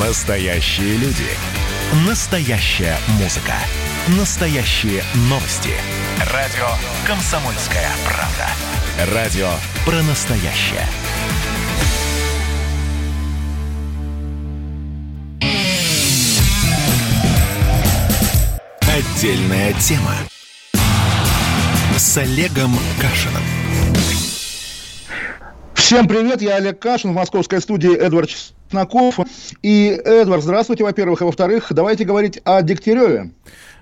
Настоящие люди. Настоящая музыка. Настоящие новости. Радио «Комсомольская правда». Радио про настоящее. Отдельная тема. С Олегом Кашиным. Всем привет, я Олег Кашин в московской студии Эдвард Чесноков. И, Эдвард, здравствуйте, во-первых. А во-вторых, давайте говорить о Дегтяреве.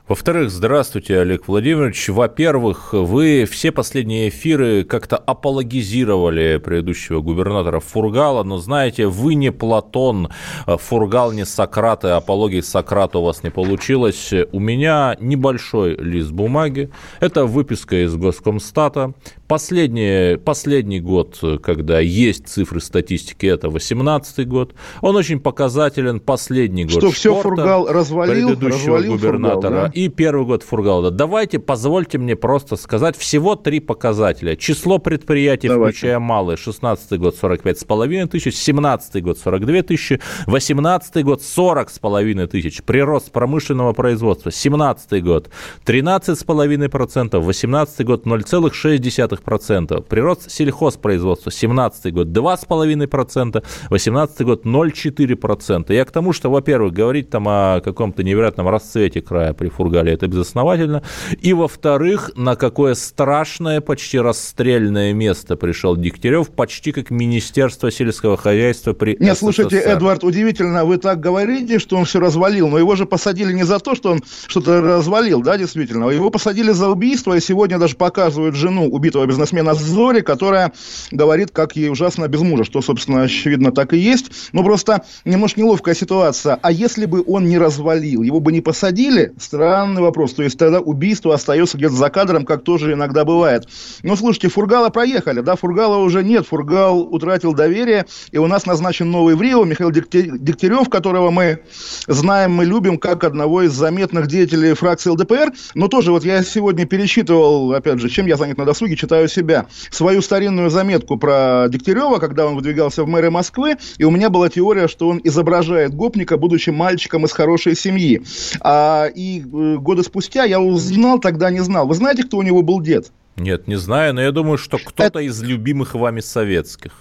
Во-вторых, здравствуйте, Олег Владимирович. Во-первых, вы все последние эфиры как-то апологизировали предыдущего губернатора Фургала, но знаете, вы не Платон, Фургал не Сократ, и апологии Сократа у вас не получилось. У меня небольшой лист бумаги, это выписка из Госкомстата. Последний, последний год, когда есть цифры статистики, это 18 год. Он очень показателен. Последний год Что все Фургал развалил, предыдущего развалил губернатора. Фургал, да? и первый год Фургала. Давайте, позвольте мне просто сказать всего три показателя. Число предприятий, Давайте. включая малые, 16 год 45,5 тысяч, 17 год 42 тысячи, 18 год 40,5 тысяч. Прирост промышленного производства, 17 год 13,5%, 18 год 0,6%. Прирост сельхозпроизводства, 17 год 2,5%, 18 год 0,4%. Я к тому, что, во-первых, говорить там о каком-то невероятном расцвете края при Фургале это безосновательно. И, во-вторых, на какое страшное, почти расстрельное место пришел Дегтярев, почти как Министерство сельского хозяйства при Нет, слушайте, СССР. Эдвард, удивительно, вы так говорите, что он все развалил, но его же посадили не за то, что он что-то развалил, да, действительно, его посадили за убийство, и сегодня даже показывают жену убитого бизнесмена Зори, которая говорит, как ей ужасно без мужа, что, собственно, очевидно, так и есть. Но просто немножко неловкая ситуация. А если бы он не развалил, его бы не посадили? Странный вопрос. То есть тогда убийство остается где-то за кадром, как тоже иногда бывает. Но слушайте, Фургала проехали, да, Фургала уже нет, Фургал утратил доверие, и у нас назначен новый в Рио Михаил Дегтя- Дегтярев, которого мы знаем, мы любим как одного из заметных деятелей фракции ЛДПР. Но тоже вот я сегодня перечитывал, опять же, чем я занят на досуге, читаю себя, свою старинную заметку про Дегтярева, когда он выдвигался в мэры Москвы, и у меня была теория, что он изображает гопника, будучи мальчиком из хорошей семьи. А, и э, годы спустя я узнал, тогда не знал. Вы знаете, кто у него был дед? Нет, не знаю, но я думаю, что кто-то из любимых вами советских.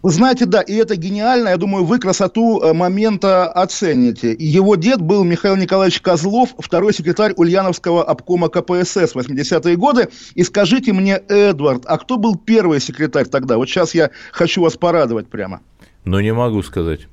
Вы знаете, да, и это гениально. Я думаю, вы красоту э, момента оцените. Его дед был Михаил Николаевич Козлов, второй секретарь Ульяновского обкома КПСС в 80-е годы. И скажите мне, Эдвард, а кто был первый секретарь тогда? Вот сейчас я хочу вас порадовать прямо. Но не могу сказать.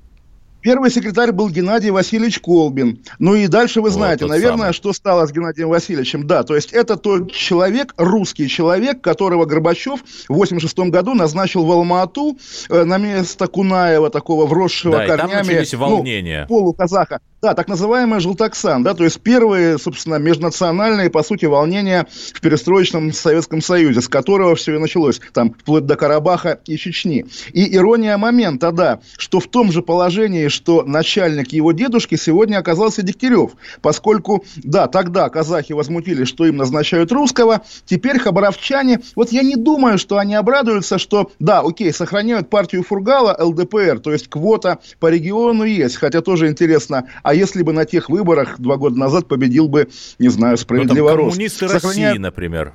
Первый секретарь был Геннадий Васильевич Колбин. Ну и дальше вы Вот знаете, тот наверное, самый. что стало с Геннадием Васильевичем. Да, то есть это тот человек, русский человек, которого Горбачев в 86 году назначил в Алма-Ату э, на место Кунаева, такого вросшего Да, и там корнями. начались ну, волнения. полуказаха. Да, так называемый желтоксан, да, то есть первые, собственно, межнациональные, по сути, волнения в перестроечном Советском Союзе, с которого все и началось, там, вплоть до Карабаха и Чечни. И ирония момента, да, что в том же положении, что начальник его дедушки сегодня оказался Дегтярев, поскольку, да, тогда казахи возмутились, что им назначают русского, теперь хабаровчане, вот я не думаю, что они обрадуются, что, да, окей, сохраняют партию Фургала, ЛДПР, то есть квота по региону есть, хотя тоже интересно, а если бы на тех выборах два года назад победил бы, не знаю, Ну, там справедливо коммунисты России, например.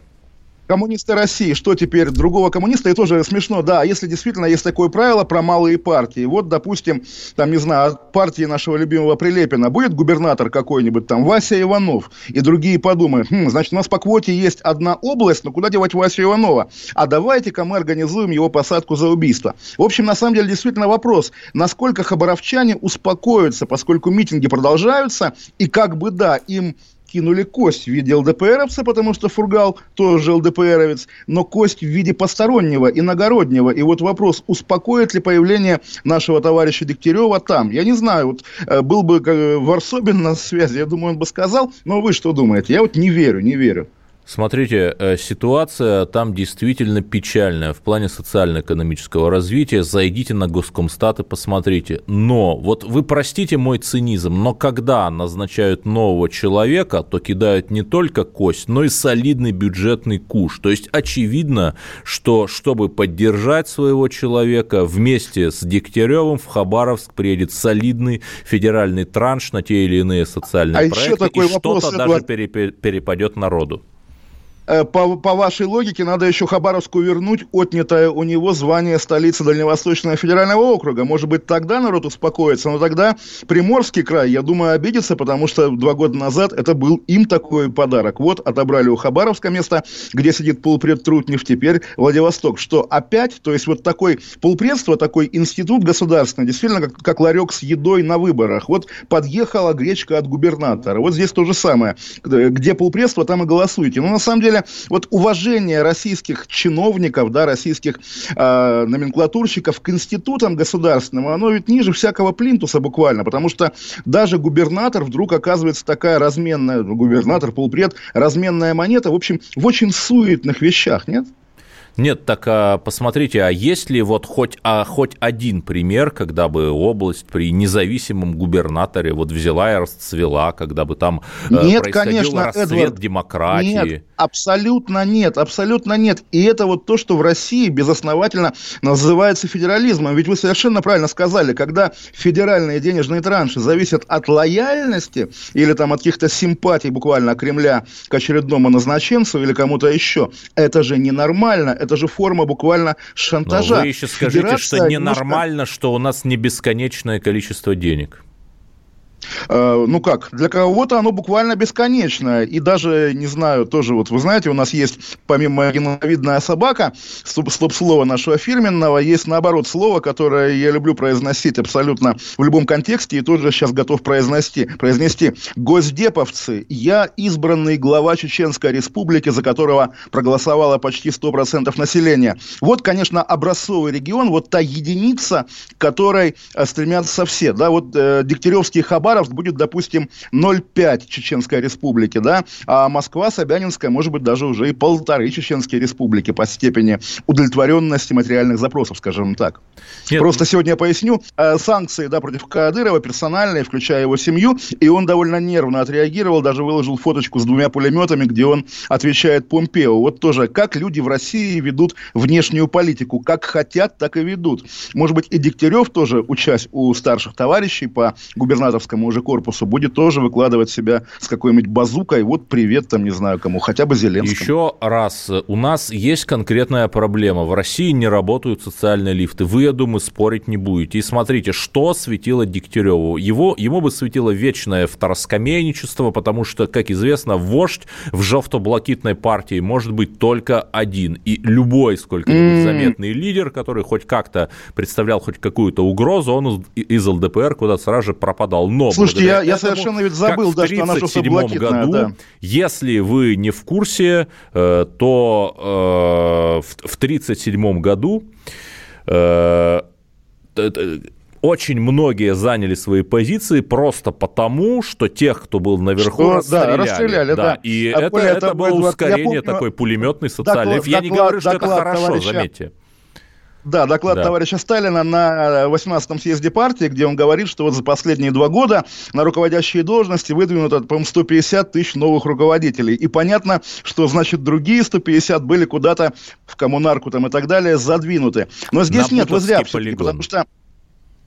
Коммунисты России, что теперь, другого коммуниста, и тоже смешно, да, если действительно есть такое правило про малые партии, вот, допустим, там, не знаю, от партии нашего любимого Прилепина будет губернатор какой-нибудь, там, Вася Иванов, и другие подумают, «Хм, значит, у нас по квоте есть одна область, но куда девать Васю Иванова? А давайте-ка мы организуем его посадку за убийство. В общем, на самом деле, действительно вопрос, насколько хабаровчане успокоятся, поскольку митинги продолжаются, и как бы, да, им кинули кость в виде ЛДПРовца, потому что Фургал тоже ЛДПРовец, но кость в виде постороннего, иногороднего. И вот вопрос, успокоит ли появление нашего товарища Дегтярева там? Я не знаю, вот э, был бы э, Варсобин на связи, я думаю, он бы сказал, но вы что думаете? Я вот не верю, не верю. Смотрите, э, ситуация там действительно печальная в плане социально-экономического развития. Зайдите на Госкомстат и посмотрите. Но, вот вы простите мой цинизм, но когда назначают нового человека, то кидают не только кость, но и солидный бюджетный куш. То есть очевидно, что чтобы поддержать своего человека, вместе с Дегтяревым в Хабаровск приедет солидный федеральный транш на те или иные социальные а проекты, и что-то даже перепадет народу. Э, по, по вашей логике, надо еще Хабаровску вернуть отнятое у него звание столицы Дальневосточного федерального округа. Может быть, тогда народ успокоится, но тогда Приморский край, я думаю, обидится, потому что два года назад это был им такой подарок. Вот, отобрали у Хабаровска место, где сидит полпред Трутнев, теперь Владивосток. Что опять, то есть вот такой полпредство, такой институт государственный, действительно, как, как ларек с едой на выборах. Вот подъехала гречка от губернатора. Вот здесь то же самое. Где полпредство, там и голосуйте. Но на самом деле вот уважение российских чиновников, да, российских э, номенклатурщиков к институтам государственным, оно ведь ниже всякого плинтуса буквально, потому что даже губернатор вдруг оказывается такая разменная, губернатор, полпред, разменная монета, в общем, в очень суетных вещах, нет? Нет, так а, посмотрите, а есть ли вот хоть, а, хоть один пример, когда бы область при независимом губернаторе вот взяла и расцвела, когда бы там э, нет, происходил конечно, расцвет Эдвард, демократии? Нет, абсолютно нет, абсолютно нет. И это вот то, что в России безосновательно называется федерализмом. Ведь вы совершенно правильно сказали, когда федеральные денежные транши зависят от лояльности или там от каких-то симпатий буквально Кремля к очередному назначенцу или кому-то еще, это же ненормально, это же форма буквально шантажа. Но вы еще скажите, Федерация что ненормально, немножко... что у нас не бесконечное количество денег. Э, ну как, для кого-то оно буквально бесконечное. И даже, не знаю, тоже вот, вы знаете, у нас есть, помимо геновидная собака, стоп-слова нашего фирменного, есть наоборот слово, которое я люблю произносить абсолютно в любом контексте и тоже сейчас готов произнести. произнести. Госдеповцы, я избранный глава Чеченской Республики, за которого проголосовало почти 100% населения. Вот, конечно, образцовый регион, вот та единица, которой э, стремятся все. Да, вот э, Дегтяревский Хабар Хабаровск будет, допустим, 0,5 Чеченской республики, да, а Москва, Собянинская, может быть, даже уже и полторы Чеченские республики по степени удовлетворенности материальных запросов, скажем так. Нет. Просто сегодня я поясню. Э, санкции, да, против Кадырова персональные, включая его семью, и он довольно нервно отреагировал, даже выложил фоточку с двумя пулеметами, где он отвечает Помпео. Вот тоже, как люди в России ведут внешнюю политику, как хотят, так и ведут. Может быть, и Дегтярев тоже, учась у старших товарищей по губернаторскому уже корпусу будет тоже выкладывать себя с какой-нибудь базукой. Вот привет там, не знаю кому, хотя бы Зеленскому. Еще раз, у нас есть конкретная проблема. В России не работают социальные лифты. Вы, думаю, спорить не будете. И смотрите, что светило Дегтяреву. Его, ему бы светило вечное второскамейничество, потому что, как известно, вождь в жовто-блокитной партии может быть только один. И любой сколько-нибудь заметный лидер, который хоть как-то представлял хоть какую-то угрозу, он из ЛДПР куда сразу же пропадал. Но Слушайте, я, я совершенно ведь забыл, да, что она просто году, да. если вы не в курсе, э, то э, в 1937 году очень многие заняли свои позиции просто потому, что тех, кто был наверху, что, расстреляли. Да, расстреляли, да. да. И а это, это, это было ускорение помню, такой пулеметный социальный. Доклад, я не говорю, что это хорошо, товарища, заметьте. Да, доклад да. товарища Сталина на 18-м съезде партии, где он говорит, что вот за последние два года на руководящие должности выдвинуто, по-моему, 150 тысяч новых руководителей. И понятно, что, значит, другие 150 были куда-то в коммунарку там и так далее задвинуты. Но здесь на нет, вы зря, потому что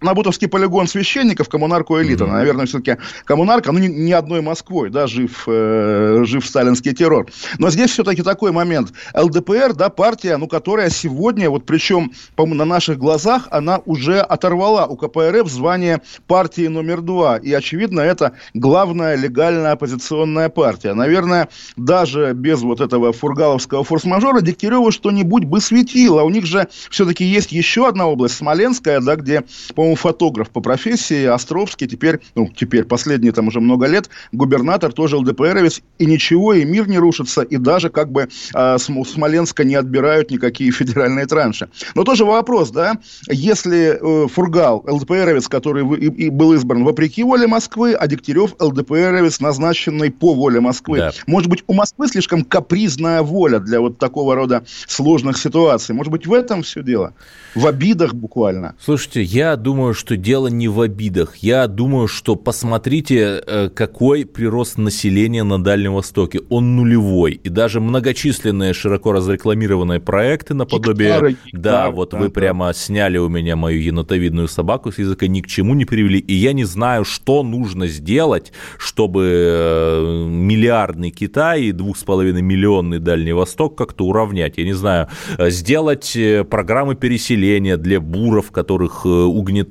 на Бутовский полигон священников, коммунарку элита. Mm-hmm. Наверное, все-таки коммунарка, ну, не, не одной Москвой, да, жив, э, жив сталинский террор. Но здесь все-таки такой момент. ЛДПР, да, партия, ну, которая сегодня, вот причем, по-моему, на наших глазах, она уже оторвала у КПРФ звание партии номер два. И, очевидно, это главная легальная оппозиционная партия. Наверное, даже без вот этого фургаловского форс-мажора Дегтяреву что-нибудь бы светило. У них же все-таки есть еще одна область, Смоленская, да, где, по-моему, по-моему, фотограф по профессии, Островский, теперь, ну, теперь, последние там уже много лет, губернатор, тоже ЛДПРовец, и ничего, и мир не рушится, и даже как бы э, Смоленска не отбирают никакие федеральные транши. Но тоже вопрос, да, если э, Фургал, ЛДПРовец, который вы, и, и был избран вопреки воле Москвы, а Дегтярев, ЛДПРовец, назначенный по воле Москвы. Да. Может быть, у Москвы слишком капризная воля для вот такого рода сложных ситуаций. Может быть, в этом все дело? В обидах буквально. Слушайте, я думаю, что дело не в обидах. Я думаю, что посмотрите, э, какой прирост населения на Дальнем Востоке. Он нулевой. И даже многочисленные широко разрекламированные проекты наподобие... Гектары, гектары, да, вот да, вы да. прямо сняли у меня мою енотовидную собаку с языка, ни к чему не привели. И я не знаю, что нужно сделать, чтобы э, миллиардный Китай и двух с половиной миллионный Дальний Восток как-то уравнять. Я не знаю, э, сделать программы переселения для буров, которых э,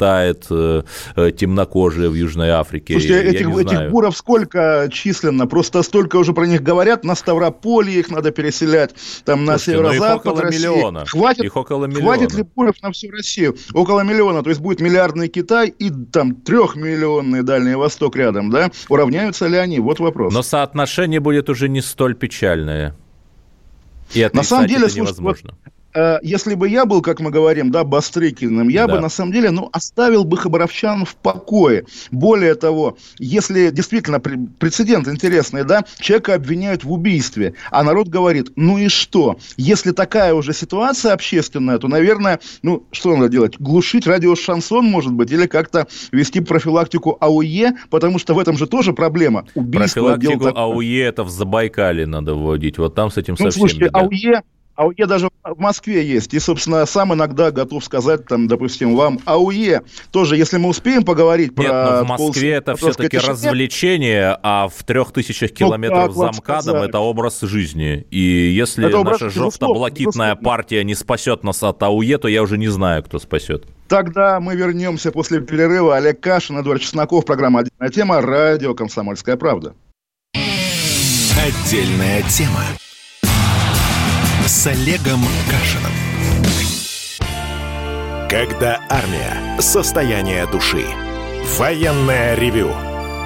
угнетает э, э, темнокожие в Южной Африке. Слушайте, этих, этих буров сколько численно? Просто столько уже про них говорят. На Ставрополье их надо переселять, там на Слушайте, ну северо-запад России. Миллиона. Хватит, их около миллиона. Хватит ли буров на всю Россию? Около миллиона. То есть будет миллиардный Китай и там трехмиллионный Дальний Восток рядом, да? Уравняются ли они? Вот вопрос. Но соотношение будет уже не столь печальное. И на самом деле, слушай, вот, Э, если бы я был, как мы говорим, да, Бастрыкиным, я да. бы, на самом деле, ну, оставил бы хабаровчан в покое. Более того, если действительно прецедент интересный, да, человека обвиняют в убийстве, а народ говорит, ну и что? Если такая уже ситуация общественная, то, наверное, ну, что надо делать? Глушить радиошансон, может быть, или как-то вести профилактику АУЕ, потому что в этом же тоже проблема. Убийство, профилактику АУЕ это в Забайкале надо вводить, вот там с этим ну, совсем слушайте, беда. АУЕ АУЕ даже в Москве есть. И, собственно, сам иногда готов сказать, там, допустим, вам АУЕ. Тоже, если мы успеем поговорить Нет, про... но в Москве это все-таки развлечение, а в трех тысячах ну, километров ну, за МКАДом это образ жизни. И если это наша жовто-блакитная партия не спасет нас от АУЕ, то я уже не знаю, кто спасет. Тогда мы вернемся после перерыва. Олег Кашин, Эдуард Чесноков, программа «Отдельная тема», радио «Комсомольская правда». Отдельная тема с Олегом Кашиным. Когда армия. Состояние души. Военное ревю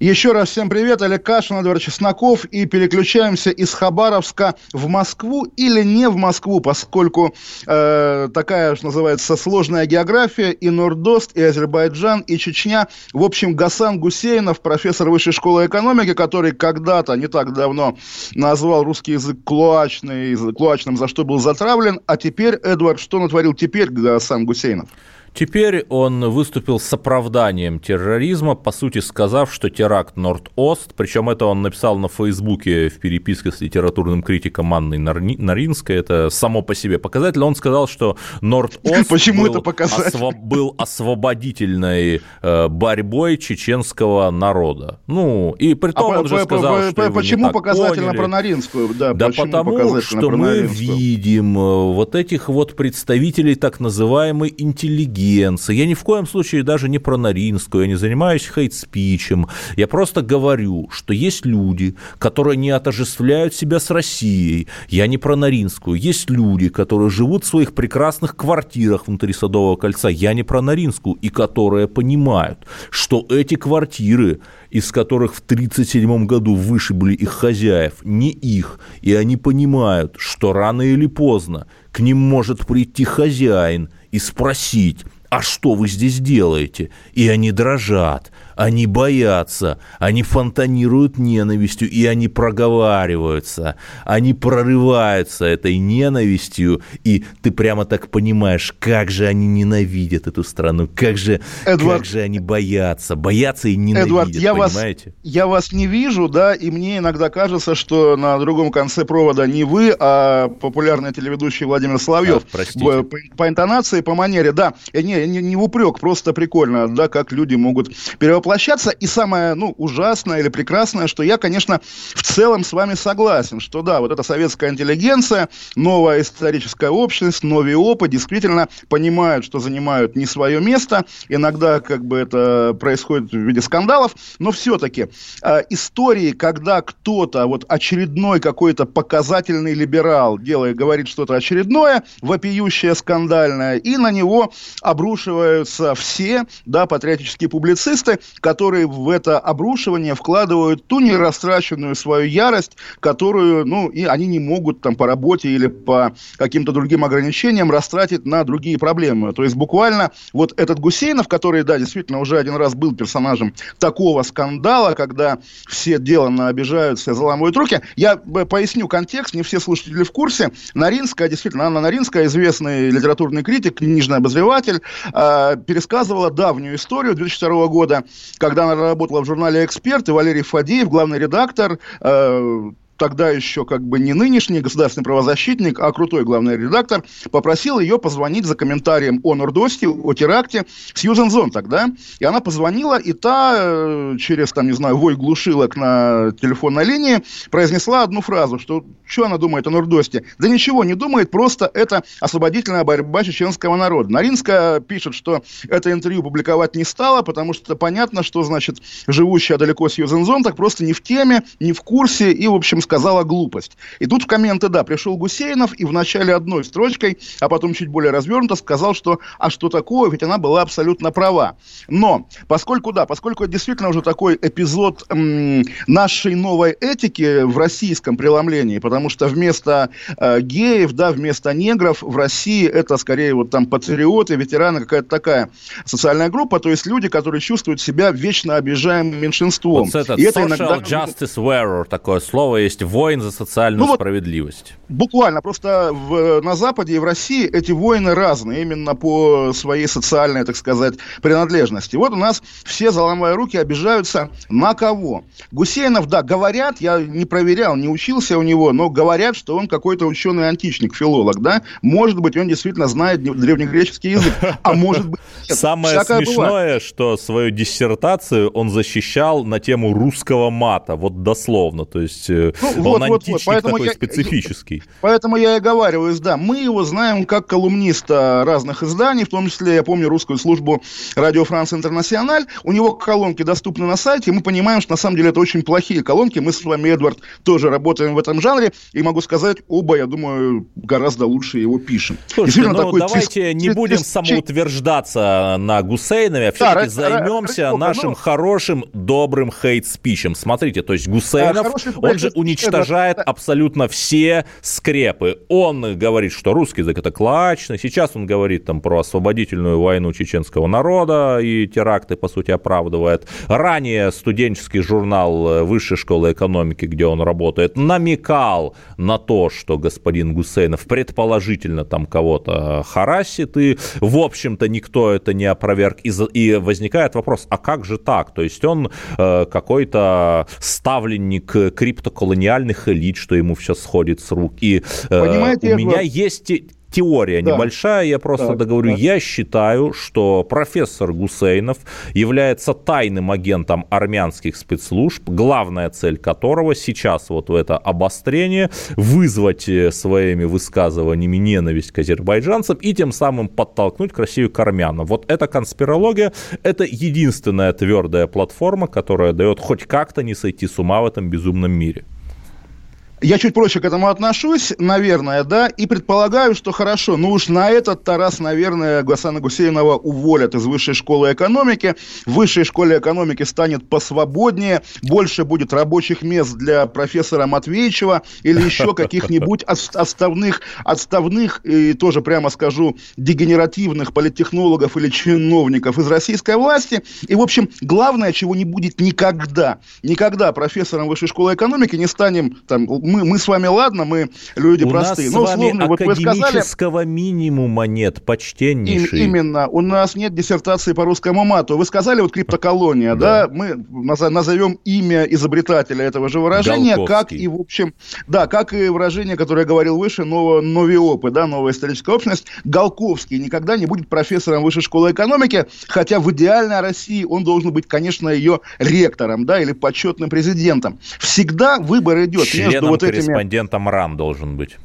Еще раз всем привет, Олег Кашин, Эдвард Чесноков, и переключаемся из Хабаровска в Москву или не в Москву, поскольку э, такая, что называется, сложная география, и Нордост, и Азербайджан, и Чечня. В общем, Гасан Гусейнов, профессор Высшей школы экономики, который когда-то, не так давно, назвал русский язык клуачный, клуачным, за что был затравлен, а теперь, Эдвард, что натворил теперь Гасан Гусейнов? Теперь он выступил с оправданием терроризма, по сути сказав, что теракт Норд-Ост, причем это он написал на Фейсбуке в переписке с литературным критиком Анной Наринской, это само по себе показатель. Он сказал, что Норд-Ост Почему был, это показатель? Осво- был освободительной э, борьбой чеченского народа. Ну, и при том а он же сказал, по, что Почему показательно поняли. про Наринскую? Да, да потому что мы видим э, вот этих вот представителей так называемой интеллигенции, интеллигенции. Я ни в коем случае даже не про Наринскую, я не занимаюсь хейт-спичем. Я просто говорю, что есть люди, которые не отождествляют себя с Россией. Я не про Наринскую. Есть люди, которые живут в своих прекрасных квартирах внутри Садового кольца. Я не про Наринскую. И которые понимают, что эти квартиры из которых в 1937 году вышибли их хозяев, не их, и они понимают, что рано или поздно к ним может прийти хозяин и спросить, а что вы здесь делаете? И они дрожат, они боятся, они фонтанируют ненавистью, и они проговариваются, они прорываются этой ненавистью, и ты прямо так понимаешь, как же они ненавидят эту страну, как же, Эдвард, как же они боятся, боятся и ненавидят, Эдвард, я понимаете? Вас, я вас не вижу, да, и мне иногда кажется, что на другом конце провода не вы, а популярный телеведущий Владимир Соловьев. А, простите. По, по интонации, по манере, да, не, не, не в упрек, просто прикольно, да, как люди могут перевоплощаться. И самое, ну, ужасное или прекрасное, что я, конечно, в целом с вами согласен, что да, вот эта советская интеллигенция, новая историческая общность, новый опыт действительно понимают, что занимают не свое место. Иногда как бы это происходит в виде скандалов, но все-таки э, истории, когда кто-то, вот очередной какой-то показательный либерал, делает, говорит что-то очередное, вопиющее, скандальное, и на него обрушиваются все, да, патриотические публицисты, которые в это обрушивание вкладывают ту нерастраченную свою ярость, которую, ну, и они не могут там по работе или по каким-то другим ограничениям растратить на другие проблемы. То есть буквально вот этот Гусейнов, который, да, действительно уже один раз был персонажем такого скандала, когда все деланно обижаются, заламывают руки. Я поясню контекст, не все слушатели в курсе. Наринская, действительно, Анна Наринская, известный литературный критик, книжный обозреватель, э, пересказывала давнюю историю 2002 года, когда она работала в журнале «Эксперт», и Валерий Фадеев, главный редактор, э, тогда еще как бы не нынешний государственный правозащитник, а крутой главный редактор, попросил ее позвонить за комментарием о Нордосте, о теракте Сьюзен Зон тогда. И она позвонила, и та э, через, там, не знаю, вой глушилок на телефонной линии произнесла одну фразу, что что она думает о Нордосте? Да ничего не думает, просто это освободительная борьба чеченского народа. Наринская пишет, что это интервью публиковать не стала, потому что понятно, что, значит, живущая далеко Сьюзен Зон так просто не в теме, не в курсе, и, в общем, сказала глупость. И тут в комменты, да, пришел Гусейнов и в начале одной строчкой, а потом чуть более развернуто сказал, что а что такое, ведь она была абсолютно права. Но, поскольку, да, поскольку это действительно уже такой эпизод м, нашей новой этики в российском преломлении, потому что вместо э, геев, да, вместо негров в России это скорее вот там патриоты, ветераны, какая-то такая социальная группа, то есть люди, которые чувствуют себя вечно обижаемым меньшинством. Вот этот и social это иногда... justice wearer, такое слово есть есть воин за социальную ну, справедливость. Вот, буквально, просто в, на Западе и в России эти воины разные, именно по своей социальной, так сказать, принадлежности. Вот у нас все, заламывая руки, обижаются на кого? Гусейнов, да, говорят, я не проверял, не учился у него, но говорят, что он какой-то ученый-античник, филолог, да? Может быть, он действительно знает древнегреческий язык, а может быть... Самое смешное, что свою диссертацию он защищал на тему русского мата, вот дословно, то есть э, ну, он вот, античник вот, поэтому такой я, специфический. Поэтому я и говорю, да, мы его знаем как колумниста разных изданий, в том числе, я помню, русскую службу Радио Франс Интернациональ. У него колонки доступны на сайте, и мы понимаем, что на самом деле это очень плохие колонки. Мы с вами, Эдвард, тоже работаем в этом жанре, и могу сказать, оба, я думаю, гораздо лучше его пишем. Слушайте, ну такой давайте цис... не будем цис... самоутверждаться на Гусейнове, а все-таки да, займемся нашим ну... хорошим, добрым хейт-спичем. Смотрите, то есть Гусейнов, он же уничтожает уничтожает абсолютно все скрепы. Он говорит, что русский язык это клачно. Сейчас он говорит там про освободительную войну чеченского народа и теракты, по сути, оправдывает. Ранее студенческий журнал Высшей школы экономики, где он работает, намекал на то, что господин Гусейнов предположительно там кого-то харасит, и, в общем-то, никто это не опроверг. И, и возникает вопрос, а как же так? То есть он э, какой-то ставленник криптоколониального колониальных элит, что ему все сходит с рук. И э, у меня есть теория да. небольшая, я просто так, договорю. Так. Я считаю, что профессор Гусейнов является тайным агентом армянских спецслужб, главная цель которого сейчас вот в это обострение вызвать э, своими высказываниями ненависть к азербайджанцам и тем самым подтолкнуть к Россию к армянам. Вот эта конспирология, это единственная твердая платформа, которая дает хоть как-то не сойти с ума в этом безумном мире. Я чуть проще к этому отношусь, наверное, да, и предполагаю, что хорошо, ну уж на этот Тарас, наверное, Гасана Гусейнова уволят из высшей школы экономики. В высшей школе экономики станет посвободнее, больше будет рабочих мест для профессора Матвеевичева или еще каких-нибудь отставных, отставных и тоже прямо скажу, дегенеративных политтехнологов или чиновников из российской власти. И, в общем, главное, чего не будет никогда, никогда профессором высшей школы экономики не станем там мы, мы с вами, ладно, мы люди у простые. Нас но, условно, вот вы сказали... минимума нет, почтеннейший. Им, именно. У нас нет диссертации по русскому мату. Вы сказали вот криптоколония, да? да? Мы назовем имя изобретателя этого же выражения, как и, в общем, да, как и выражение, которое я говорил выше, ново, новиопы, да, новая историческая общность. Голковский никогда не будет профессором высшей школы экономики, хотя в идеальной России он должен быть, конечно, ее ректором, да, или почетным президентом. Всегда выбор идет Членом между вот вот корреспондентом этими... РАН должен быть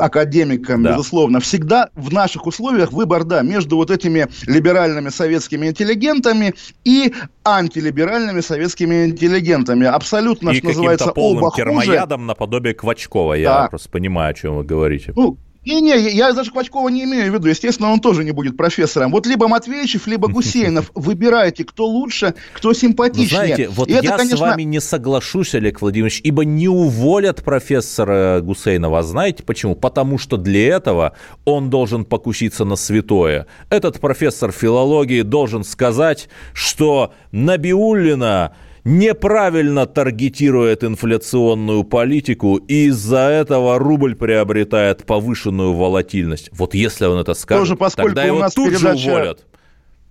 академиком, да. безусловно, всегда в наших условиях выбор, да, между вот этими либеральными советскими интеллигентами и антилиберальными советскими интеллигентами. Абсолютно, и что называется, оба термоядом хуже. наподобие Квачкова. Я да. просто понимаю, о чем вы говорите. Ну, не-не, я даже Квачкова не имею в виду. Естественно, он тоже не будет профессором. Вот либо Матвеевичев, либо Гусейнов. Выбирайте, кто лучше, кто симпатичнее. Знаете, вот И я это, конечно... с вами не соглашусь, Олег Владимирович, ибо не уволят профессора Гусейнова. Знаете почему? Потому что для этого он должен покуситься на святое. Этот профессор филологии должен сказать, что Набиуллина неправильно таргетирует инфляционную политику, и из-за этого рубль приобретает повышенную волатильность. Вот если он это скажет, Тоже, тогда его тут передача... же уволят.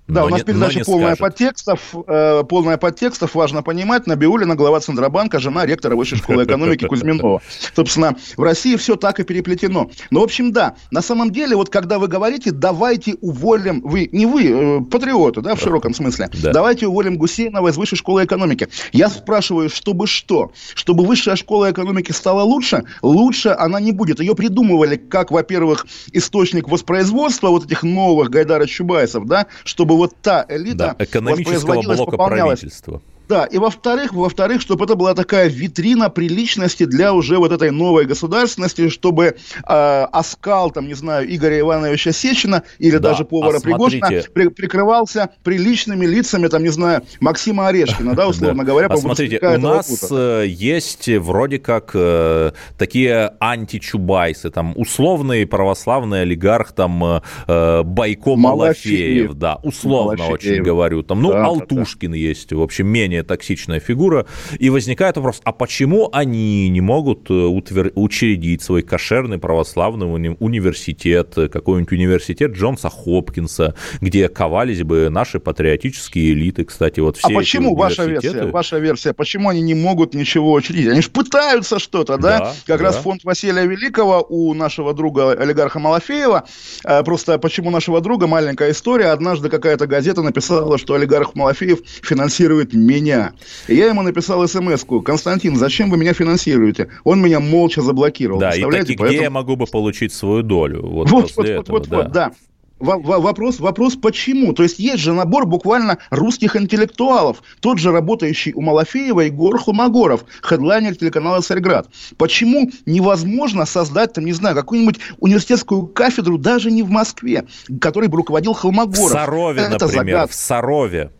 Да, но у нас не, передача полная скажет. подтекстов, э, полная подтекстов, важно понимать. Набиулина, глава Центробанка, жена ректора Высшей школы экономики Кузьминова. Собственно, в России все так и переплетено. Но, в общем, да, на самом деле, вот когда вы говорите, давайте уволим, вы, не вы, э, патриоты, да, в широком смысле, да. давайте уволим Гусейнова из Высшей школы экономики. Я спрашиваю, чтобы что? Чтобы Высшая школа экономики стала лучше? Лучше она не будет. Ее придумывали как, во-первых, источник воспроизводства вот этих новых Гайдара-Чубайсов, да, чтобы вот та элита да, экономического блока правительства. Да, и во-вторых, во-вторых, чтобы это была такая витрина приличности для уже вот этой новой государственности, чтобы э, оскал, там, не знаю, Игоря Ивановича Сечина или да, даже повара а Пригожина при, прикрывался приличными лицами, там, не знаю, Максима Орешкина, да, условно говоря. А смотрите, у нас э, есть вроде как э, такие античубайсы, там, условный православный олигарх, там, э, Байко Малафеев, да, условно очень говорю, там, ну, Алтушкин есть, в общем, менее менее токсичная фигура. И возникает вопрос, а почему они не могут э, утвер... учредить свой кошерный православный уни... университет, какой-нибудь университет Джонса Хопкинса, где ковались бы наши патриотические элиты, кстати, вот все А почему ваша версия? Ваша версия, почему они не могут ничего учредить? Они же пытаются что-то, да? да как да. раз фонд Василия Великого у нашего друга олигарха Малафеева, э, просто почему нашего друга, маленькая история, однажды какая-то газета написала, что олигарх Малафеев финансирует менее меня. И я ему написал смс -ку. Константин, зачем вы меня финансируете? Он меня молча заблокировал. Да, и таки, Поэтому... где я могу бы получить свою долю? Вот, вот, вот, этого, вот, да. вот, да. Вопрос, вопрос почему? То есть есть же набор буквально русских интеллектуалов. Тот же работающий у Малафеева Егор Хумагоров, хедлайнер телеканала «Царьград». Почему невозможно создать, там, не знаю, какую-нибудь университетскую кафедру даже не в Москве, которой бы руководил Холмогоров? В Сарове, Это например, загад... в Сарове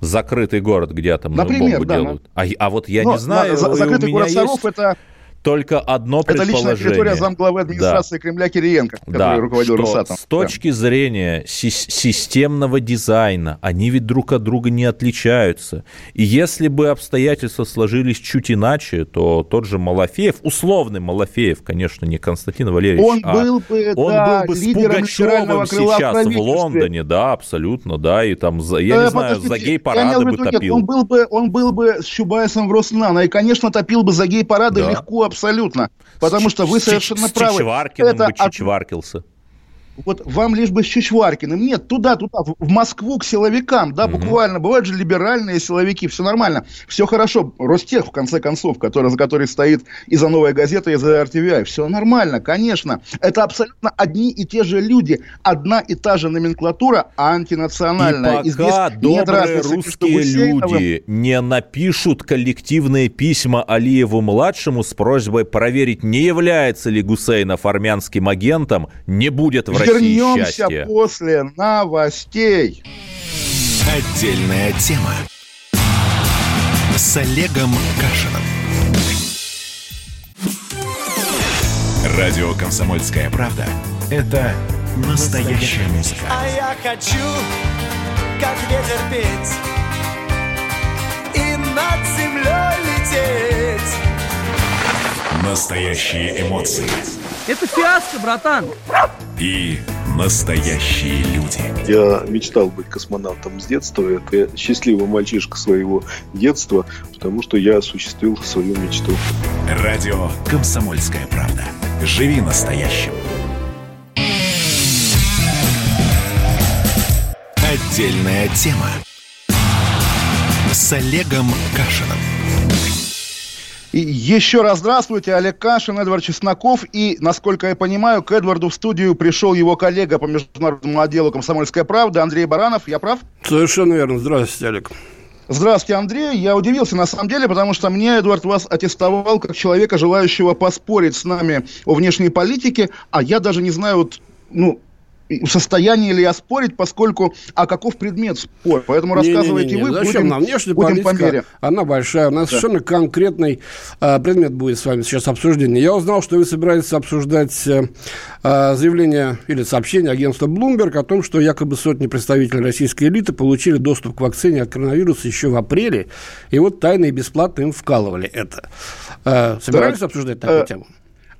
закрытый город, где атомную Например, бомбу да, делают. А, а вот я но, не знаю, за, закрытый город Саров есть... это только одно предположение. Это личная территория замглавы администрации да. Кремля Кириенко, который да, руководил что Росатом. С точки да. зрения си- системного дизайна, они ведь друг от друга не отличаются. И если бы обстоятельства сложились чуть иначе, то тот же Малафеев, условный Малафеев, конечно, не Константин Валерьевич, он а был бы, он да, был бы с Пугачевым сейчас в, в Лондоне, да, абсолютно, да, и там, я э, не знаю, за гей-парады бы топил. Нет, он был бы, он был бы с Чубайсом в Роснано, и, конечно, топил бы за гей-парады да. легко, абсолютно. Потому что вы совершенно правы. Чичваркиным это бы чичваркился. Вот вам лишь бы с Чичваркиным. Нет, туда, туда, в Москву к силовикам, да, угу. буквально. Бывают же либеральные силовики, все нормально, все хорошо. Ростех, в конце концов, который, за который стоит и за «Новая газета», и за RTVI, все нормально, конечно. Это абсолютно одни и те же люди, одна и та же номенклатура антинациональная. И пока и добрые русские люди не напишут коллективные письма Алиеву-младшему с просьбой проверить, не является ли Гусейнов армянским агентом, не будет в России Вернемся счастья. после новостей. Отдельная тема с Олегом Кашиным. Радио «Комсомольская правда» — это настоящая музыка. А я хочу, как ветер петь И над землей лететь Настоящие эмоции. Это фиаско, братан. И настоящие люди. Я мечтал быть космонавтом с детства. Это счастливый мальчишка своего детства, потому что я осуществил свою мечту. Радио «Комсомольская правда». Живи настоящим. Отдельная тема с Олегом Кашиным. И еще раз здравствуйте, Олег Кашин, Эдвард Чесноков. И, насколько я понимаю, к Эдварду в студию пришел его коллега по международному отделу «Комсомольская правда» Андрей Баранов. Я прав? Совершенно верно. Здравствуйте, Олег. Здравствуйте, Андрей. Я удивился на самом деле, потому что мне Эдвард вас аттестовал как человека, желающего поспорить с нами о внешней политике, а я даже не знаю, вот, ну, в состоянии ли я спорить, поскольку, а каков предмет спора? Поэтому рассказывайте не, не, не. вы, Зачем будем, нам? Внешняя будем политика, по мере. она большая. У нас да. совершенно конкретный э, предмет будет с вами сейчас обсуждение. Я узнал, что вы собираетесь обсуждать э, заявление или сообщение агентства Bloomberg о том, что якобы сотни представителей российской элиты получили доступ к вакцине от коронавируса еще в апреле, и вот тайно и бесплатно им вкалывали это. Э, собирались так. обсуждать такую э, тему?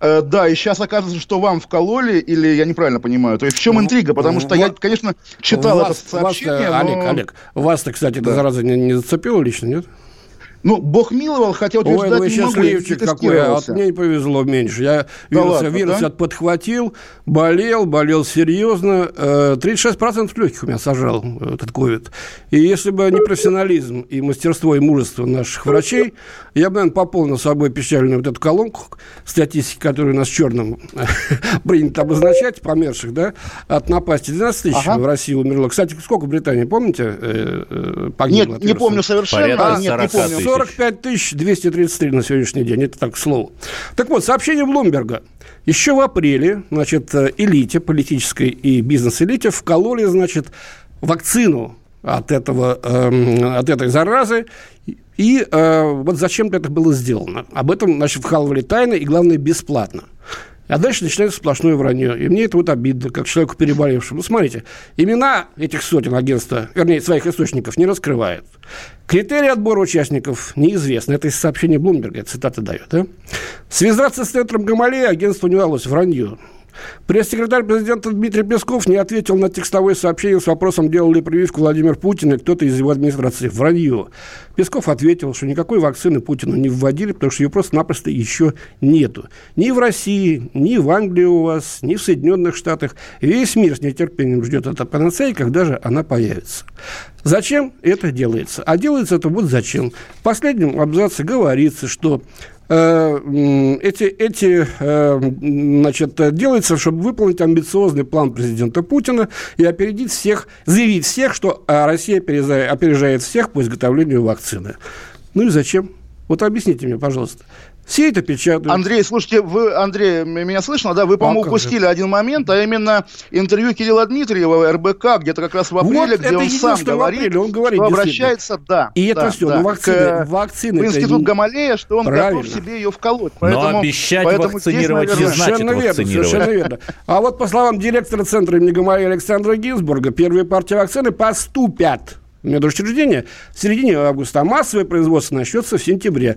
Э, да, и сейчас оказывается, что вам вкололи, или я неправильно понимаю? То есть в чем ну, интрига? Потому что я, конечно, читал вас, это сообщение, вас, но... Олег, Олег, вас-то, кстати, да. эта зараза не, не зацепила лично, нет? Ну, Бог миловал, хотя утверждать Ой, не могу, счастливчик какой, а вот мне не повезло меньше. Я да вирус, ладно, вирус да? подхватил, болел, болел серьезно. 36% легких у меня сажал этот ковид. И если бы не профессионализм и мастерство и мужество наших врачей, я бы, наверное, пополнил собой печальную вот эту колонку статистики, которую у нас черным принято обозначать, померших, да, от напасти 12 тысяч ага. в России умерло. Кстати, сколько в Британии, помните, э, э, погибло? Нет, не помню совершенно. Порядка нет, не помню. 45 тысяч 233 на сегодняшний день. Это так, к слову. Так вот, сообщение Блумберга. Еще в апреле, значит, элите, политической и бизнес-элите вкололи, значит, вакцину от, этого, э, от этой заразы. И э, вот зачем это было сделано? Об этом, значит, вкалывали тайно и, главное, бесплатно. А дальше начинается сплошное вранье. И мне это вот обидно, как человеку переболевшему. Ну, смотрите, имена этих сотен агентства, вернее, своих источников не раскрывают. Критерии отбора участников неизвестны. Это из сообщения Блумберга, цитата дает. Да? Связаться с центром Гамалея агентству не удалось, вранье. Пресс-секретарь президента Дмитрий Песков не ответил на текстовое сообщение с вопросом, делал ли прививку Владимир Путин и кто-то из его администрации. Вранье. Песков ответил, что никакой вакцины Путину не вводили, потому что ее просто-напросто еще нету. Ни в России, ни в Англии у вас, ни в Соединенных Штатах. Весь мир с нетерпением ждет это панацеи, когда же она появится. Зачем это делается? А делается это вот зачем. В последнем абзаце говорится, что эти, эти э, значит, делается, чтобы выполнить амбициозный план президента Путина и опередить всех, заявить всех, что э, Россия опережает всех по изготовлению вакцины. Ну и зачем? Вот объясните мне, пожалуйста. Все это печатают. Андрей, слушайте, вы, Андрей, меня слышно, да? Вы, по-моему, а упустили же? один момент, а именно интервью Кирилла Дмитриева, РБК, где-то как раз в апреле, вот где он сам говорит, апреле, он говорит, что обращается, да. И да, это все, да, ну вакцины, к, вакцины в институт Гамалея, что он Правильно. готов себе ее вколоть. Поэтому, Но обещать поэтому вакцинировать здесь, наверное, не значит совершенно вакцинировать. Верно, совершенно верно. А вот по словам директора Центра имени Гамалея Александра Гинзбурга, первые партии вакцины поступят медучреждения в середине августа, а массовое производство начнется в сентябре.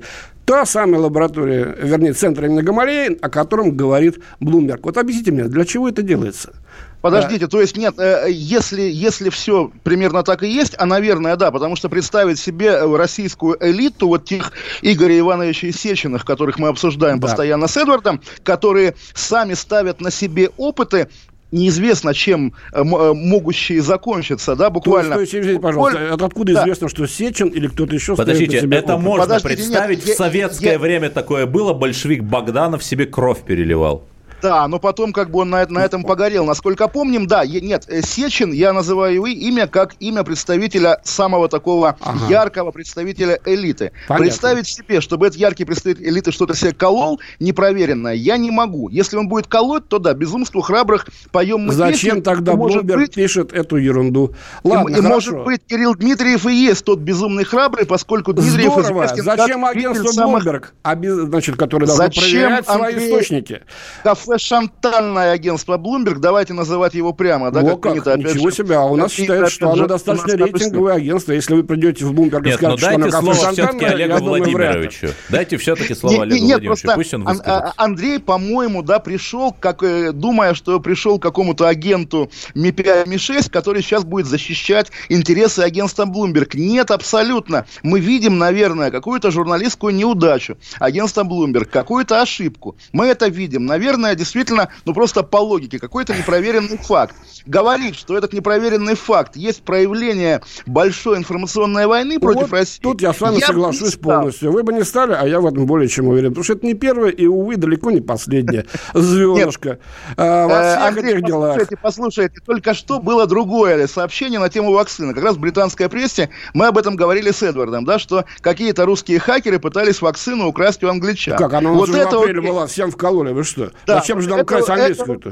Та самая лаборатория, вернее, центр именно Гамалеи, о котором говорит Блумберг. Вот объясните мне, для чего это делается? Подождите, то есть нет, э, если, если все примерно так и есть, а, наверное, да, потому что представить себе российскую элиту, вот тех Игоря Ивановича Сеченых, которых мы обсуждаем да. постоянно с Эдвардом, которые сами ставят на себе опыты, неизвестно, чем э, могущие закончиться, да, буквально. То, то есть, пожалуйста, Буквально... откуда да. известно, что Сечин или кто-то еще Подождите, это опыт? можно Подождите, представить, нет, в советское я, время такое было, большевик Богданов себе кровь переливал. Да, но потом как бы он на, на этом погорел. Насколько помним, да, нет, э, Сечин, я называю его имя как имя представителя самого такого ага. яркого представителя элиты. Понятно. Представить себе, чтобы этот яркий представитель элиты что-то себе колол, непроверенное, я не могу. Если он будет колоть, то да, безумству храбрых поем мы Зачем песню, тогда Блумберг быть... пишет эту ерунду? Ладно, и, и может быть, Кирилл Дмитриев и есть тот безумный храбрый, поскольку Дмитриев Здорово. Зачем агентство самых... Блумберг, значит, которое должно Зачем проверять Андрей... свои источники? Кафе шантальное агентство Bloomberg, давайте называть его прямо, да, О, как, принято. Опять Ничего же, себе, а у нас считают, что оно достаточно рейтинговое агентство. Если вы придете в Bloomberg и скажете, что оно слово все-таки Олегу Владимировичу. Дайте все-таки слово Олегу Владимировичу, пусть он выскажется. Андрей, по-моему, да, пришел, как, э, думая, что пришел к какому-то агенту МИ-5, МИ-6, который сейчас будет защищать интересы агентства Bloomberg. Нет, абсолютно. Мы видим, наверное, какую-то журналистскую неудачу агентства Bloomberg, какую-то ошибку. Мы это видим. Наверное, действительно, ну просто по логике, какой-то непроверенный факт. Говорит, что этот непроверенный факт есть проявление большой информационной войны ну против вот России. Тут я с вами я соглашусь полностью. Вы бы не стали, а я в этом более чем уверен. Потому что это не первое и, увы, далеко не последнее звездочка а, во э, всех этих делах. Послушайте, только что было другое сообщение на тему вакцины. Как раз в британской прессе мы об этом говорили с Эдвардом, да, что какие-то русские хакеры пытались вакцину украсть у англичан. Как, она вот это в апреле была, всем вкололи, вы что? Да, Зачем же нам украсть английскую-то?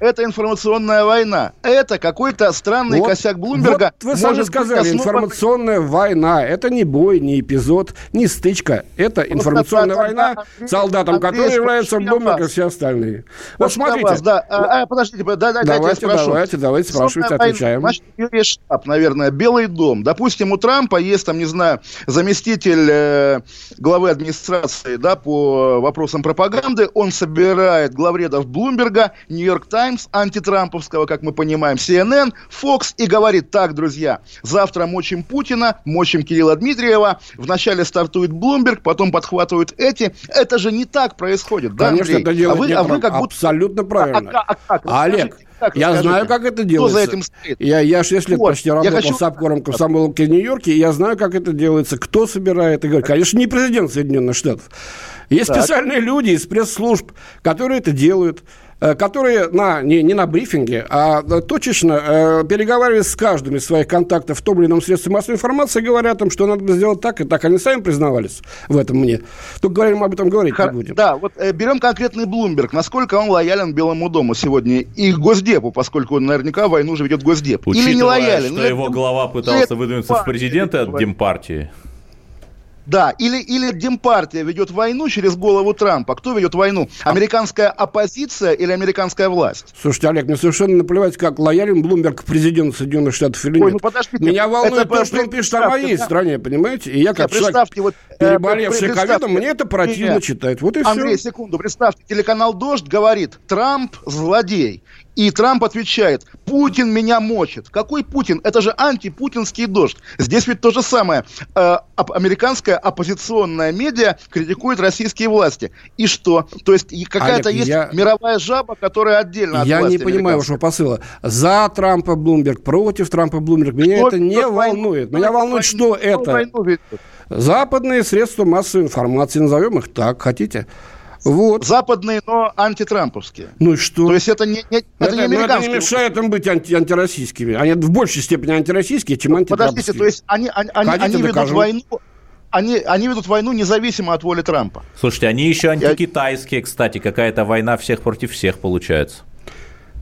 Это информационная война. Это какой-то странный вот, косяк Блумберга. Вот вы сами сказали, основан... информационная война. Это не бой, не эпизод, не стычка. Это вот информационная война, солдатом которой является Блумберг и все остальные. Вот смотрите. Вас, да. А, а, подождите, да, да, давайте, давайте, давайте, спрашивайте, отвечаем. Значит, штаб, наверное, Белый дом. Допустим, у Трампа есть там, не знаю, заместитель э, главы администрации, да, по вопросам пропаганды. Он собирает главредов Блумберга, Нью-Йорк Таймс, Таймс, антитрамповского, как мы понимаем, CNN, Fox и говорит, так, друзья, завтра мочим Путина, мочим Кирилла Дмитриева, вначале стартует Блумберг, потом подхватывают эти. Это же не так происходит, да, Конечно, Андрей? это делает а вы, а вы как будто... Абсолютно правильно. А, а, а, а, Олег, как, я скажите, знаю, как это делается. Кто за этим стоит? Я, я 6 лет вот, почти работал хочу... с обкором комсомолки в Нью-Йорке, и я знаю, как это делается, кто собирает. И говорит, конечно, не президент Соединенных Штатов. Есть так. специальные люди из пресс-служб, которые это делают. Э, которые на, не, не на брифинге, а точечно э, переговариваясь с каждым из своих контактов в том или ином средстве массовой информации, говорят им, что надо сделать так и так. Они сами признавались в этом мне. Только говорим, об этом говорить Хор- не будем. Да, вот э, берем конкретный Блумберг. Насколько он лоялен Белому дому сегодня и Госдепу, поскольку он наверняка войну уже ведет Госдеп. Учитывая, Или не лоялен. что его глава пытался выдвинуться в президенты от Демпартии. Да, или, или Демпартия ведет войну через голову Трампа. Кто ведет войну? Американская оппозиция или американская власть? Слушайте, Олег, мне совершенно наплевать, как лоялен Блумберг к президенту Соединенных Штатов или Ой, нет. Ну, подождите, Меня волнует это, то, что он пишет о моей да. стране, понимаете? И я как человек, вот, э, переболевший ковидом, мне это противно нет. читать. Вот и Андрей, все. секунду, представьте, телеканал «Дождь» говорит, Трамп злодей. И Трамп отвечает, Путин меня мочит. Какой Путин? Это же антипутинский дождь. Здесь ведь то же самое. Э, американская оппозиционная медиа критикует российские власти. И что? То есть какая-то есть я... мировая жаба, которая отдельно от Я не понимаю вашего посыла. За Трампа Блумберг, против Трампа Блумберг. Меня что, это не волнует. Меня волнует, что это. Западные средства массовой информации, назовем их так, хотите? Вот. Западные, но антитрамповские. Ну и что? То есть это не, не, это, это не американские. Это не мешает им быть анти, антироссийскими. Они в большей степени антироссийские, чем антитрамповские. Подождите, то есть они, они, они, они ведут войну они, они ведут войну независимо от воли Трампа. Слушайте, они еще антикитайские, кстати. Какая-то война всех против всех получается.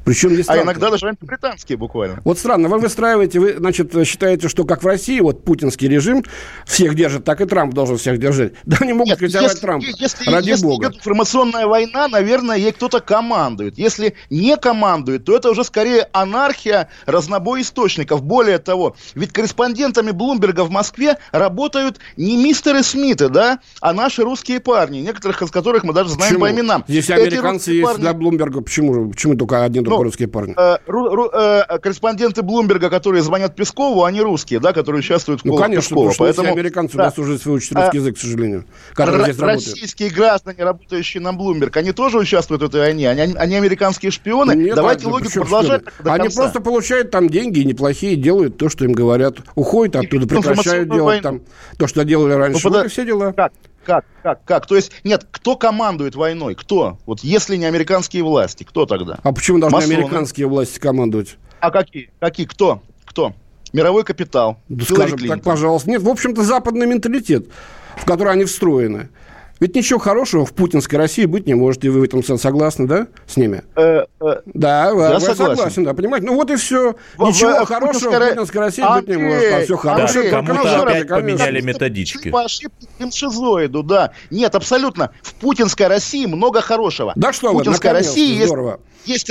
Причем не А иногда даже британские буквально. Вот странно, вы выстраиваете, вы, значит, считаете, что как в России, вот путинский режим всех держит, так и Трамп должен всех держать. Да они могут Нет, критиковать если, Трампа, если, ради если бога. идет информационная война, наверное, ей кто-то командует. Если не командует, то это уже скорее анархия, разнобой источников. Более того, ведь корреспондентами Блумберга в Москве работают не мистеры Смиты, да, а наши русские парни, некоторых из которых мы даже знаем почему? по именам. Если американцы есть парни... для Блумберга, почему, почему только один только ну, русские парни. Э, ру, э, корреспонденты Блумберга, которые звонят Пескову, они русские, да, которые участвуют в Ну, конечно, Пескова. потому поэтому, американцы да. у нас уже выучить русский а, язык, к сожалению, здесь Российские граждане, работающие на Блумберг, они тоже участвуют в этой войне? Они, они американские шпионы? Нет, Давайте логику продолжать. Они просто получают там деньги неплохие, делают то, что им говорят. Уходят оттуда, прекращают делать там то, что делали раньше. Ну, вот и все дела. Как? Как? Как? Как? То есть, нет, кто командует войной? Кто? Вот если не американские власти, кто тогда? А почему должны Масоны? американские власти командовать? А какие? Какие? Кто? Кто? Мировой капитал. Да скажем так, пожалуйста. Нет, в общем-то, западный менталитет, в который они встроены. Ведь ничего хорошего в путинской России быть не может, и вы в этом согласны, да, с ними? Э, э, да, я вы согласен. согласен, да, понимаете? Ну вот и все. В, ничего в, хорошего в путинской России Андрей, быть не может, а все хорошее. Да, кому-то опять поменяли методички. По ошибке шизоиду, да. Нет, абсолютно. В путинской России много хорошего. Да что в путинской вы, России есть, есть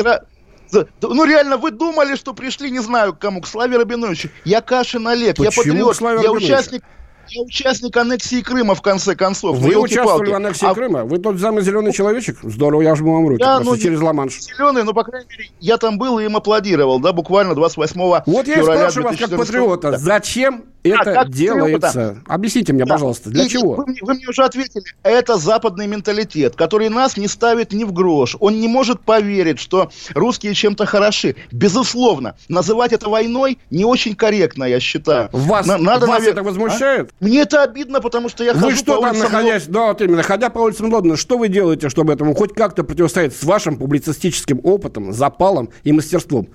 ну, реально, вы думали, что пришли, не знаю, к кому, к Славе Рабиновичу. Я Кашин Олег, Почему я патриот, я участник я участник аннексии Крыма, в конце концов. Вы участвовали в аннексии а... Крыма? Вы тот самый зеленый человечек? Здорово, я жму вам руки. Я, ну, через Ла-Манш. Зеленый, но, по крайней мере, я там был и им аплодировал, да, буквально 28 Вот я и спрашиваю вас, как патриота, да. зачем это а, делается? Объясните мне, да. пожалуйста, для и, чего? Вы, вы мне уже ответили. Это западный менталитет, который нас не ставит ни в грош. Он не может поверить, что русские чем-то хороши. Безусловно, называть это войной не очень корректно, я считаю. Вас, Надо, вас навер... это возмущает? А? Мне это обидно, потому что я вы хожу что по там, находясь, да, вот именно, ходя по улицам Лондона, что вы делаете, чтобы этому хоть как-то противостоять с вашим публицистическим опытом, запалом и мастерством?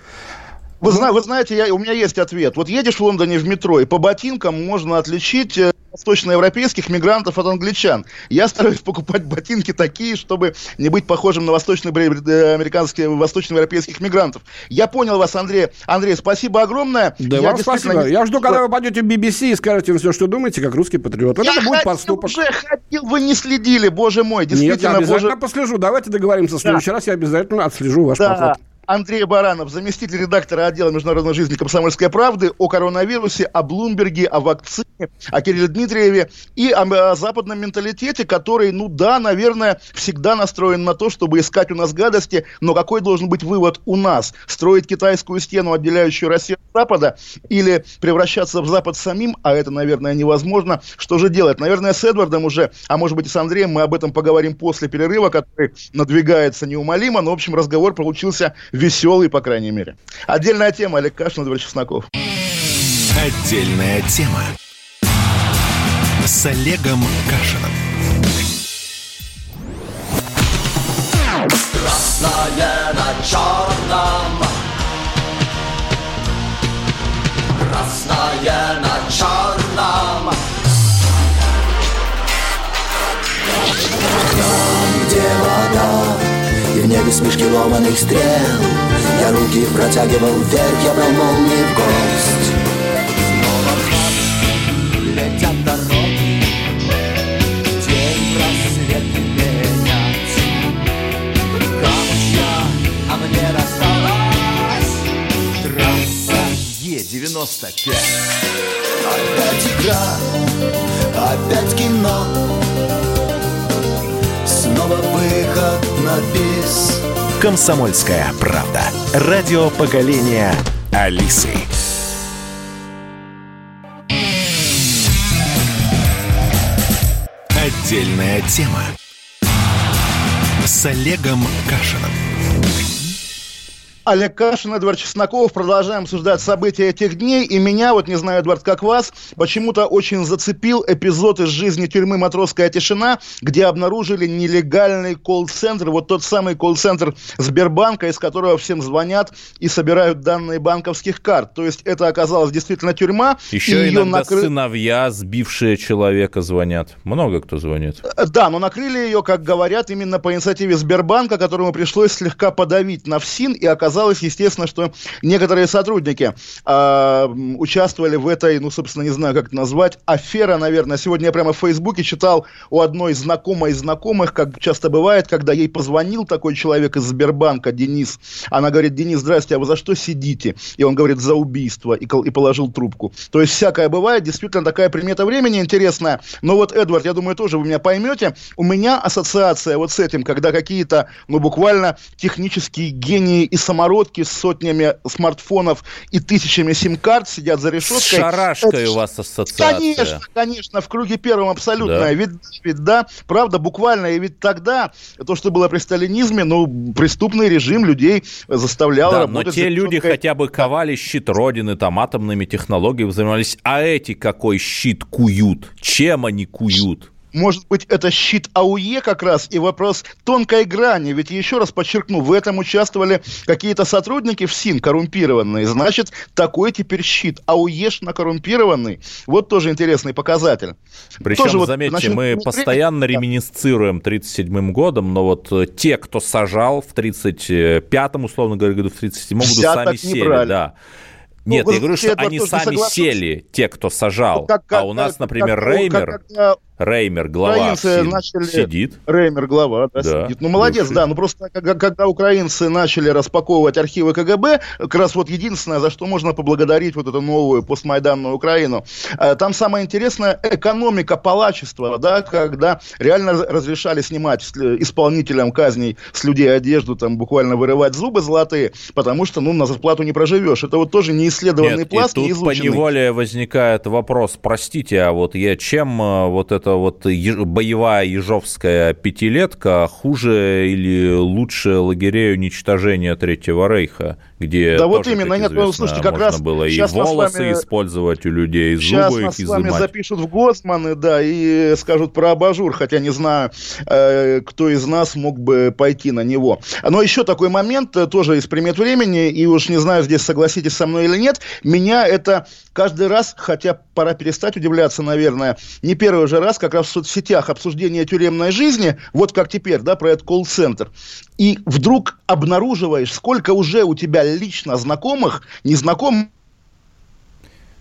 Вы, вы знаете, я, у меня есть ответ. Вот едешь в Лондоне в метро, и по ботинкам можно отличить э, восточноевропейских мигрантов от англичан. Я стараюсь покупать ботинки такие, чтобы не быть похожим на восточноамериканских, восточноевропейских мигрантов. Я понял вас, Андрей. Андрей, спасибо огромное. Да, я вам спасибо. Я жду, когда вы пойдете в BBC и скажете им все, что думаете, как русский патриот. Вот я это будет поступок. уже ходил, вы не следили, боже мой. Действительно, Нет, я обязательно боже... послежу. Давайте договоримся. В следующий да. раз я обязательно отслежу ваш да. поход. Андрей Баранов, заместитель редактора отдела международной жизни «Комсомольской правды» о коронавирусе, о Блумберге, о вакцине, о Кирилле Дмитриеве и о, о западном менталитете, который, ну да, наверное, всегда настроен на то, чтобы искать у нас гадости, но какой должен быть вывод у нас? Строить китайскую стену, отделяющую Россию от Запада, или превращаться в Запад самим, а это, наверное, невозможно. Что же делать? Наверное, с Эдвардом уже, а может быть и с Андреем, мы об этом поговорим после перерыва, который надвигается неумолимо, но, в общем, разговор получился веселый, по крайней мере. Отдельная тема. Олег Кашин, Эдвард Чесноков. Отдельная тема. С Олегом Кашином. Красное на черном Красное на черном Там, где вода небе смешки ломаных стрел. Я руки протягивал вверх, я брал молнии в гость летят дороги. День рассвет менять Камучья, а мне досталась Трасса Е-95 Опять игра, опять кино. Снова выход на бис. Комсомольская правда. Радио поколения Алисы. Отдельная тема. С Олегом Кашином. Олег Кашин, Эдвард Чесноков. Продолжаем обсуждать события этих дней. И меня, вот не знаю, Эдвард, как вас, почему-то очень зацепил эпизод из жизни тюрьмы «Матросская тишина», где обнаружили нелегальный колл-центр. Вот тот самый колл-центр Сбербанка, из которого всем звонят и собирают данные банковских карт. То есть это оказалась действительно тюрьма. Еще иногда накры... сыновья, сбившие человека, звонят. Много кто звонит. Э, да, но накрыли ее, как говорят, именно по инициативе Сбербанка, которому пришлось слегка подавить на ФСИН и оказалось оказалось, естественно, что некоторые сотрудники э, участвовали в этой, ну, собственно, не знаю, как это назвать, афера, наверное. Сегодня я прямо в Фейсбуке читал у одной знакомой из знакомых, как часто бывает, когда ей позвонил такой человек из Сбербанка, Денис. Она говорит, Денис, здрасте, а вы за что сидите? И он говорит, за убийство, и, и положил трубку. То есть всякое бывает, действительно такая примета времени интересная. Но вот, Эдвард, я думаю, тоже вы меня поймете. У меня ассоциация вот с этим, когда какие-то, ну, буквально технические гении и самородки самородки с сотнями смартфонов и тысячами сим-карт сидят за решеткой. С шарашкой это... у вас ассоциация. Конечно, конечно, в круге первом абсолютно. Да. Ведь, ведь, да, правда, буквально, и ведь тогда то, что было при сталинизме, ну, преступный режим людей заставлял да, работать. но те люди хотя бы ковали щит Родины, там, атомными технологиями занимались, а эти какой щит куют? Чем они куют? Может быть, это щит АУЕ как раз и вопрос тонкой грани. Ведь, еще раз подчеркну, в этом участвовали какие-то сотрудники в СИН коррумпированные. Значит, такой теперь щит. АУЕшно коррумпированный. Вот тоже интересный показатель. Причем, тоже заметьте, вот, значит, мы постоянно реминисцируем 37-м годом, но вот э, те, кто сажал в 35-м, условно говоря, году, в 37-м году, сами сели. Да. Нет, ну, я говорю, что они сами сели, те, кто сажал. Как, как, а у нас, например, как, Реймер... Как, Реймер, глава, украинцы начали... сидит. Реймер, глава, да, да сидит. Ну, молодец, бывший. да. Ну, просто когда, когда украинцы начали распаковывать архивы КГБ, как раз вот единственное, за что можно поблагодарить вот эту новую постмайданную Украину, э, там самое интересное экономика палачества, да, когда реально разрешали снимать исполнителям казней с людей одежду, там, буквально вырывать зубы золотые, потому что, ну, на зарплату не проживешь. Это вот тоже неисследованный Нет, пласт, и тут неизученный. поневоле возникает вопрос, простите, а вот я чем э, вот это вот боевая ежовская пятилетка хуже или лучше лагерей уничтожения Третьего Рейха, где да вот именно, нет, ну, слушайте, как раз было и волосы вами... использовать у людей, и зубы их изымать. Сейчас запишут в Госсманы, да, и скажут про абажур, хотя не знаю, э, кто из нас мог бы пойти на него. Но еще такой момент, э, тоже из примет времени, и уж не знаю, здесь согласитесь со мной или нет, меня это каждый раз, хотя пора перестать удивляться, наверное, не первый же раз, как раз в соцсетях обсуждение тюремной жизни, вот как теперь, да, про этот колл-центр, и вдруг обнаруживаешь, сколько уже у тебя лично знакомых, незнакомых,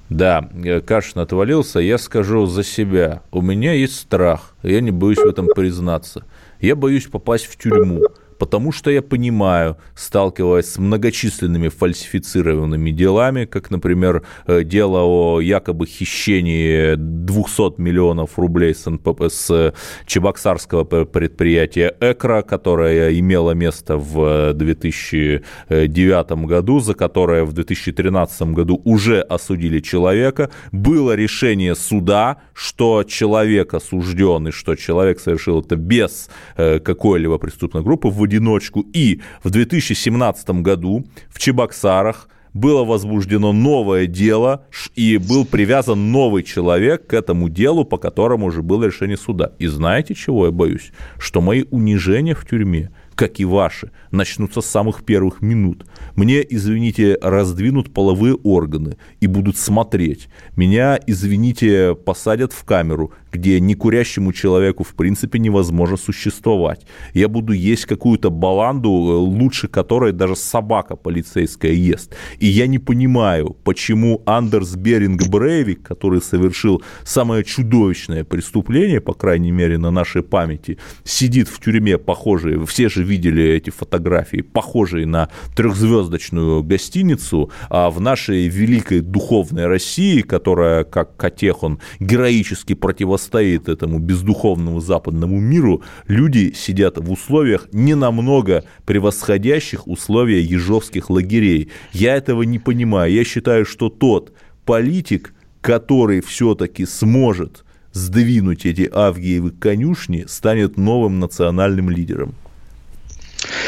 да, Кашин отвалился. Я скажу за себя. У меня есть страх. Я не боюсь в этом признаться. Я боюсь попасть в тюрьму потому что я понимаю, сталкиваясь с многочисленными фальсифицированными делами, как, например, э, дело о якобы хищении 200 миллионов рублей с, НПП, с чебоксарского предприятия «Экра», которое имело место в 2009 году, за которое в 2013 году уже осудили человека. Было решение суда, что человек осужденный, что человек совершил это без э, какой-либо преступной группы, в одиночку. И в 2017 году в Чебоксарах было возбуждено новое дело, и был привязан новый человек к этому делу, по которому уже было решение суда. И знаете, чего я боюсь? Что мои унижения в тюрьме – как и ваши, начнутся с самых первых минут. Мне, извините, раздвинут половые органы и будут смотреть. Меня, извините, посадят в камеру, где некурящему человеку в принципе невозможно существовать. Я буду есть какую-то баланду, лучше которой даже собака полицейская ест. И я не понимаю, почему Андерс Беринг Брейвик, который совершил самое чудовищное преступление, по крайней мере, на нашей памяти, сидит в тюрьме, похожие, все же видели эти фотографии, похожие на трехзвездочную гостиницу, а в нашей великой духовной России, которая, как Катехон, героически противостоит этому бездуховному западному миру, люди сидят в условиях не намного превосходящих условия ежовских лагерей. Я этого не понимаю. Я считаю, что тот политик, который все-таки сможет сдвинуть эти авгиевы конюшни, станет новым национальным лидером.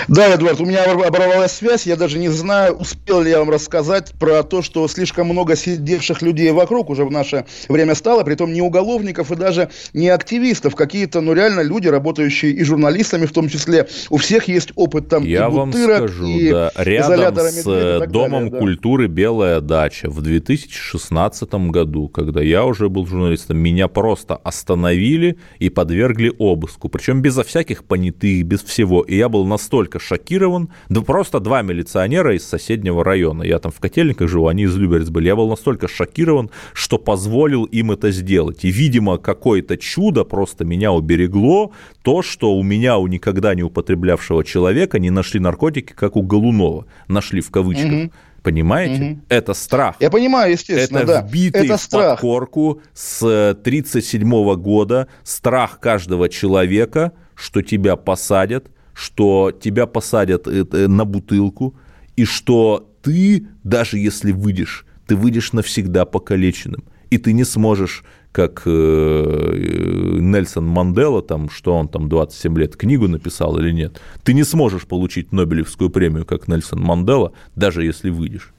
Да, Эдуард, у меня оборвалась связь, я даже не знаю, успел ли я вам рассказать про то, что слишком много сидевших людей вокруг уже в наше время стало, притом не уголовников и даже не активистов, какие-то, ну, реально люди, работающие и журналистами в том числе, у всех есть опыт там я и вам скажу, и да, рядом с э, Домом далее, культуры да. «Белая дача» в 2016 году, когда я уже был журналистом, меня просто остановили и подвергли обыску, причем безо всяких понятых, без всего, и я был на настолько шокирован, да просто два милиционера из соседнего района, я там в Котельниках живу, они из Люберец были, я был настолько шокирован, что позволил им это сделать. И, видимо, какое-то чудо просто меня уберегло, то, что у меня, у никогда не употреблявшего человека, не нашли наркотики, как у Голунова, нашли в кавычках. Угу. Понимаете? Угу. Это страх. Я понимаю, естественно, Это да. вбитый Это в страх. подкорку с 1937 года страх каждого человека, что тебя посадят, что тебя посадят э, э, на бутылку, и что ты, даже если выйдешь, ты выйдешь навсегда покалеченным, и ты не сможешь как э, Нельсон Мандела, там, что он там 27 лет книгу написал или нет, ты не сможешь получить Нобелевскую премию, как Нельсон Мандела, даже если выйдешь.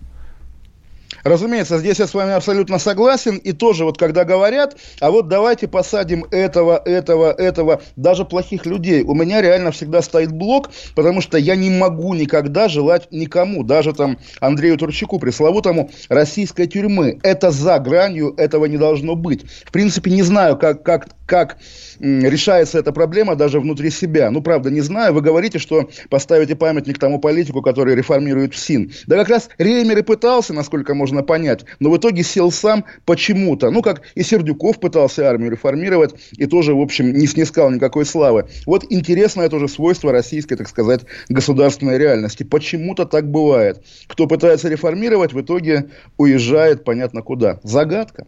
Разумеется, здесь я с вами абсолютно согласен. И тоже вот когда говорят, а вот давайте посадим этого, этого, этого, даже плохих людей. У меня реально всегда стоит блок, потому что я не могу никогда желать никому, даже там Андрею Турчаку, пресловутому, российской тюрьмы. Это за гранью, этого не должно быть. В принципе, не знаю, как, как, как решается эта проблема даже внутри себя. Ну, правда, не знаю. Вы говорите, что поставите памятник тому политику, который реформирует ФСИН. Да как раз Реймер и пытался, насколько можно понять, но в итоге сел сам почему-то. Ну, как и Сердюков пытался армию реформировать и тоже, в общем, не снискал никакой славы. Вот интересное тоже свойство российской, так сказать, государственной реальности. Почему-то так бывает. Кто пытается реформировать, в итоге уезжает понятно куда. Загадка.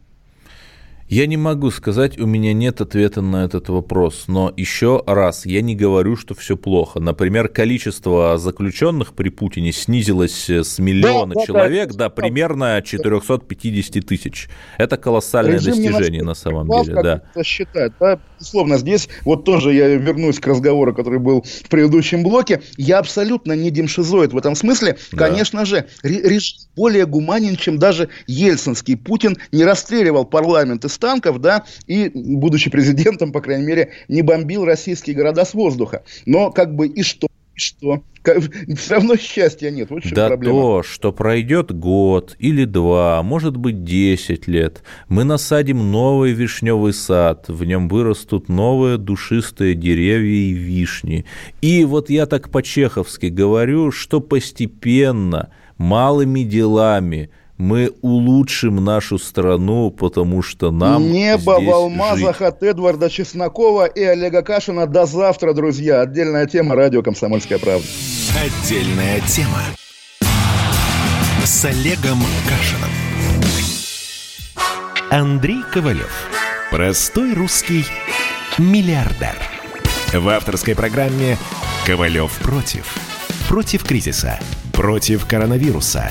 Я не могу сказать, у меня нет ответа на этот вопрос, но еще раз, я не говорю, что все плохо. Например, количество заключенных при Путине снизилось с миллиона да, человек да, до примерно 450 тысяч. Это колоссальное Режим достижение на самом деле. Как да. Это считать, да, безусловно, здесь вот тоже я вернусь к разговору, который был в предыдущем блоке. Я абсолютно не демшизоид в этом смысле. Да. Конечно же, режим более гуманен, чем даже ельцинский. Путин не расстреливал парламент из танков, да, и, будучи президентом, по крайней мере, не бомбил российские города с воздуха. Но как бы и что? И что? Все равно счастья нет. Вот да проблема. то, что пройдет год или два, может быть, десять лет, мы насадим новый вишневый сад, в нем вырастут новые душистые деревья и вишни. И вот я так по-чеховски говорю, что постепенно, малыми делами – мы улучшим нашу страну, потому что нам Небо в алмазах жить. от Эдварда Чеснокова и Олега Кашина. До завтра, друзья. Отдельная тема. Радио «Комсомольская правда». Отдельная тема. С Олегом Кашиным. Андрей Ковалев. Простой русский миллиардер. В авторской программе «Ковалев против». Против кризиса. Против коронавируса